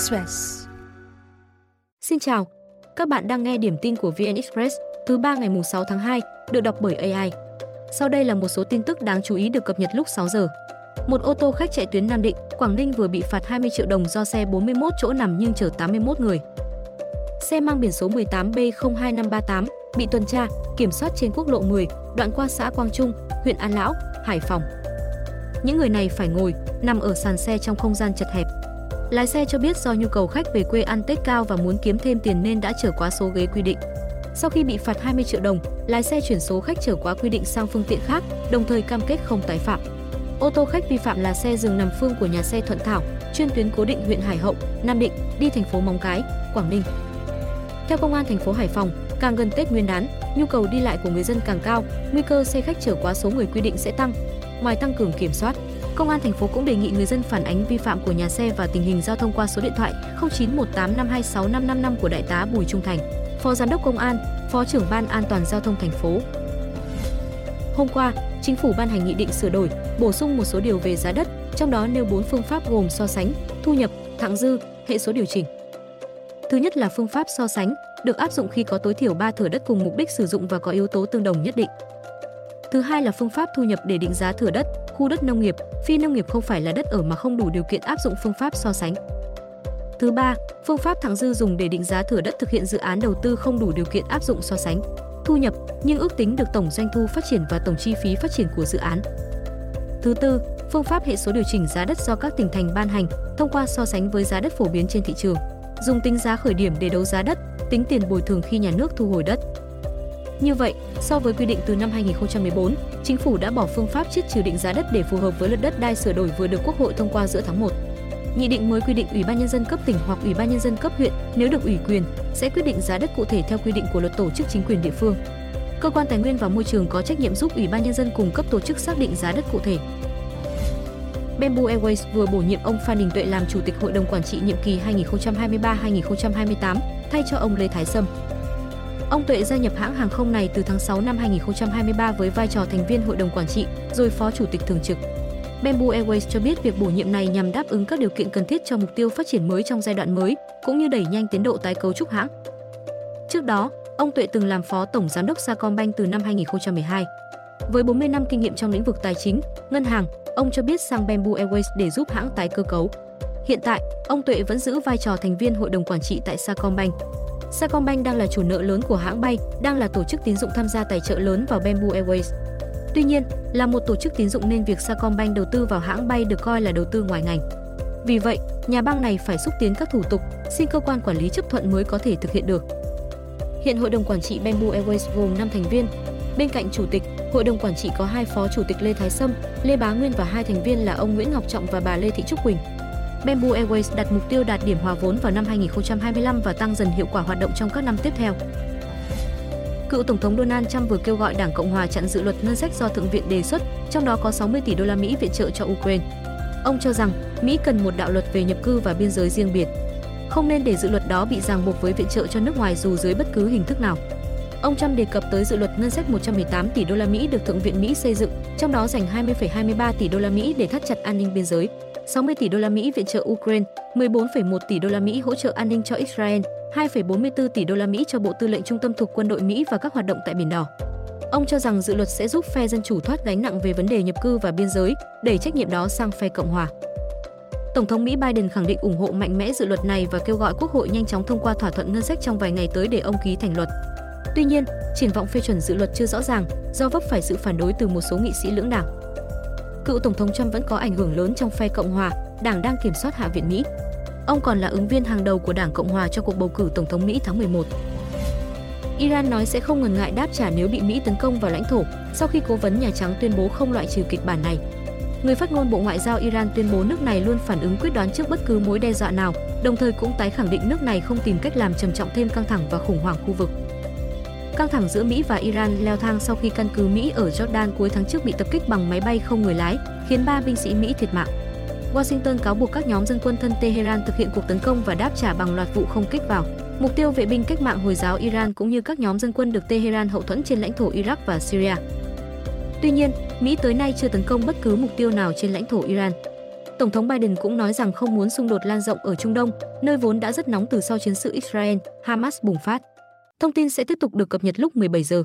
Express. Xin chào, các bạn đang nghe điểm tin của VN Express thứ ba ngày 6 tháng 2, được đọc bởi AI. Sau đây là một số tin tức đáng chú ý được cập nhật lúc 6 giờ. Một ô tô khách chạy tuyến Nam Định, Quảng Ninh vừa bị phạt 20 triệu đồng do xe 41 chỗ nằm nhưng chở 81 người. Xe mang biển số 18B02538 bị tuần tra, kiểm soát trên quốc lộ 10, đoạn qua xã Quang Trung, huyện An Lão, Hải Phòng. Những người này phải ngồi, nằm ở sàn xe trong không gian chật hẹp. Lái xe cho biết do nhu cầu khách về quê ăn Tết cao và muốn kiếm thêm tiền nên đã chở quá số ghế quy định. Sau khi bị phạt 20 triệu đồng, lái xe chuyển số khách chở quá quy định sang phương tiện khác, đồng thời cam kết không tái phạm. Ô tô khách vi phạm là xe dừng nằm phương của nhà xe Thuận Thảo, chuyên tuyến cố định huyện Hải Hậu, Nam Định, đi thành phố Móng Cái, Quảng Ninh. Theo công an thành phố Hải Phòng, càng gần Tết Nguyên đán, nhu cầu đi lại của người dân càng cao, nguy cơ xe khách chở quá số người quy định sẽ tăng. Ngoài tăng cường kiểm soát, Công an thành phố cũng đề nghị người dân phản ánh vi phạm của nhà xe và tình hình giao thông qua số điện thoại 0918526555 của đại tá Bùi Trung Thành, Phó Giám đốc Công an, Phó trưởng Ban An toàn giao thông thành phố. Hôm qua, Chính phủ ban hành nghị định sửa đổi, bổ sung một số điều về giá đất, trong đó nêu 4 phương pháp gồm so sánh, thu nhập, thặng dư, hệ số điều chỉnh. Thứ nhất là phương pháp so sánh, được áp dụng khi có tối thiểu 3 thửa đất cùng mục đích sử dụng và có yếu tố tương đồng nhất định. Thứ hai là phương pháp thu nhập để định giá thửa đất, khu đất nông nghiệp, phi nông nghiệp không phải là đất ở mà không đủ điều kiện áp dụng phương pháp so sánh. Thứ ba, phương pháp thẳng dư dùng để định giá thửa đất thực hiện dự án đầu tư không đủ điều kiện áp dụng so sánh thu nhập nhưng ước tính được tổng doanh thu phát triển và tổng chi phí phát triển của dự án. Thứ tư, phương pháp hệ số điều chỉnh giá đất do các tỉnh thành ban hành thông qua so sánh với giá đất phổ biến trên thị trường, dùng tính giá khởi điểm để đấu giá đất, tính tiền bồi thường khi nhà nước thu hồi đất. Như vậy, so với quy định từ năm 2014, chính phủ đã bỏ phương pháp chiết trừ định giá đất để phù hợp với luật đất đai sửa đổi vừa được Quốc hội thông qua giữa tháng 1. Nghị định mới quy định Ủy ban nhân dân cấp tỉnh hoặc Ủy ban nhân dân cấp huyện nếu được ủy quyền sẽ quyết định giá đất cụ thể theo quy định của luật tổ chức chính quyền địa phương. Cơ quan Tài nguyên và Môi trường có trách nhiệm giúp Ủy ban nhân dân cùng cấp tổ chức xác định giá đất cụ thể. Bamboo Airways vừa bổ nhiệm ông Phan Đình Tuệ làm chủ tịch hội đồng quản trị nhiệm kỳ 2023-2028 thay cho ông Lê Thái Sâm. Ông Tuệ gia nhập hãng hàng không này từ tháng 6 năm 2023 với vai trò thành viên hội đồng quản trị, rồi phó chủ tịch thường trực. Bamboo Airways cho biết việc bổ nhiệm này nhằm đáp ứng các điều kiện cần thiết cho mục tiêu phát triển mới trong giai đoạn mới, cũng như đẩy nhanh tiến độ tái cấu trúc hãng. Trước đó, ông Tuệ từng làm phó tổng giám đốc Sacombank từ năm 2012. Với 40 năm kinh nghiệm trong lĩnh vực tài chính, ngân hàng, ông cho biết sang Bamboo Airways để giúp hãng tái cơ cấu. Hiện tại, ông Tuệ vẫn giữ vai trò thành viên hội đồng quản trị tại Sacombank. Sacombank đang là chủ nợ lớn của hãng bay, đang là tổ chức tín dụng tham gia tài trợ lớn vào Bamboo Airways. Tuy nhiên, là một tổ chức tín dụng nên việc Sacombank đầu tư vào hãng bay được coi là đầu tư ngoài ngành. Vì vậy, nhà băng này phải xúc tiến các thủ tục, xin cơ quan quản lý chấp thuận mới có thể thực hiện được. Hiện hội đồng quản trị Bamboo Airways gồm 5 thành viên. Bên cạnh chủ tịch, hội đồng quản trị có hai phó chủ tịch Lê Thái Sâm, Lê Bá Nguyên và hai thành viên là ông Nguyễn Ngọc Trọng và bà Lê Thị Trúc Quỳnh. Bamboo Airways đặt mục tiêu đạt điểm hòa vốn vào năm 2025 và tăng dần hiệu quả hoạt động trong các năm tiếp theo. Cựu Tổng thống Donald Trump vừa kêu gọi Đảng Cộng hòa chặn dự luật ngân sách do Thượng viện đề xuất, trong đó có 60 tỷ đô la Mỹ viện trợ cho Ukraine. Ông cho rằng Mỹ cần một đạo luật về nhập cư và biên giới riêng biệt. Không nên để dự luật đó bị ràng buộc với viện trợ cho nước ngoài dù dưới bất cứ hình thức nào. Ông Trump đề cập tới dự luật ngân sách 118 tỷ đô la Mỹ được Thượng viện Mỹ xây dựng, trong đó dành 20,23 tỷ đô la Mỹ để thắt chặt an ninh biên giới, 60 tỷ đô la Mỹ viện trợ Ukraine, 14,1 tỷ đô la Mỹ hỗ trợ an ninh cho Israel, 2,44 tỷ đô la Mỹ cho Bộ Tư lệnh Trung tâm thuộc quân đội Mỹ và các hoạt động tại Biển Đỏ. Ông cho rằng dự luật sẽ giúp phe dân chủ thoát gánh nặng về vấn đề nhập cư và biên giới, đẩy trách nhiệm đó sang phe Cộng hòa. Tổng thống Mỹ Biden khẳng định ủng hộ mạnh mẽ dự luật này và kêu gọi Quốc hội nhanh chóng thông qua thỏa thuận ngân sách trong vài ngày tới để ông ký thành luật. Tuy nhiên, triển vọng phê chuẩn dự luật chưa rõ ràng do vấp phải sự phản đối từ một số nghị sĩ lưỡng đảng. Cựu Tổng thống Trump vẫn có ảnh hưởng lớn trong phe Cộng hòa, đảng đang kiểm soát Hạ viện Mỹ. Ông còn là ứng viên hàng đầu của Đảng Cộng hòa cho cuộc bầu cử Tổng thống Mỹ tháng 11. Iran nói sẽ không ngần ngại đáp trả nếu bị Mỹ tấn công vào lãnh thổ sau khi cố vấn Nhà Trắng tuyên bố không loại trừ kịch bản này. Người phát ngôn Bộ Ngoại giao Iran tuyên bố nước này luôn phản ứng quyết đoán trước bất cứ mối đe dọa nào, đồng thời cũng tái khẳng định nước này không tìm cách làm trầm trọng thêm căng thẳng và khủng hoảng khu vực. Căng thẳng giữa Mỹ và Iran leo thang sau khi căn cứ Mỹ ở Jordan cuối tháng trước bị tập kích bằng máy bay không người lái, khiến 3 binh sĩ Mỹ thiệt mạng. Washington cáo buộc các nhóm dân quân thân Tehran thực hiện cuộc tấn công và đáp trả bằng loạt vụ không kích vào mục tiêu vệ binh cách mạng Hồi giáo Iran cũng như các nhóm dân quân được Tehran hậu thuẫn trên lãnh thổ Iraq và Syria. Tuy nhiên, Mỹ tới nay chưa tấn công bất cứ mục tiêu nào trên lãnh thổ Iran. Tổng thống Biden cũng nói rằng không muốn xung đột lan rộng ở Trung Đông, nơi vốn đã rất nóng từ sau chiến sự Israel-Hamas bùng phát. Thông tin sẽ tiếp tục được cập nhật lúc 17 giờ.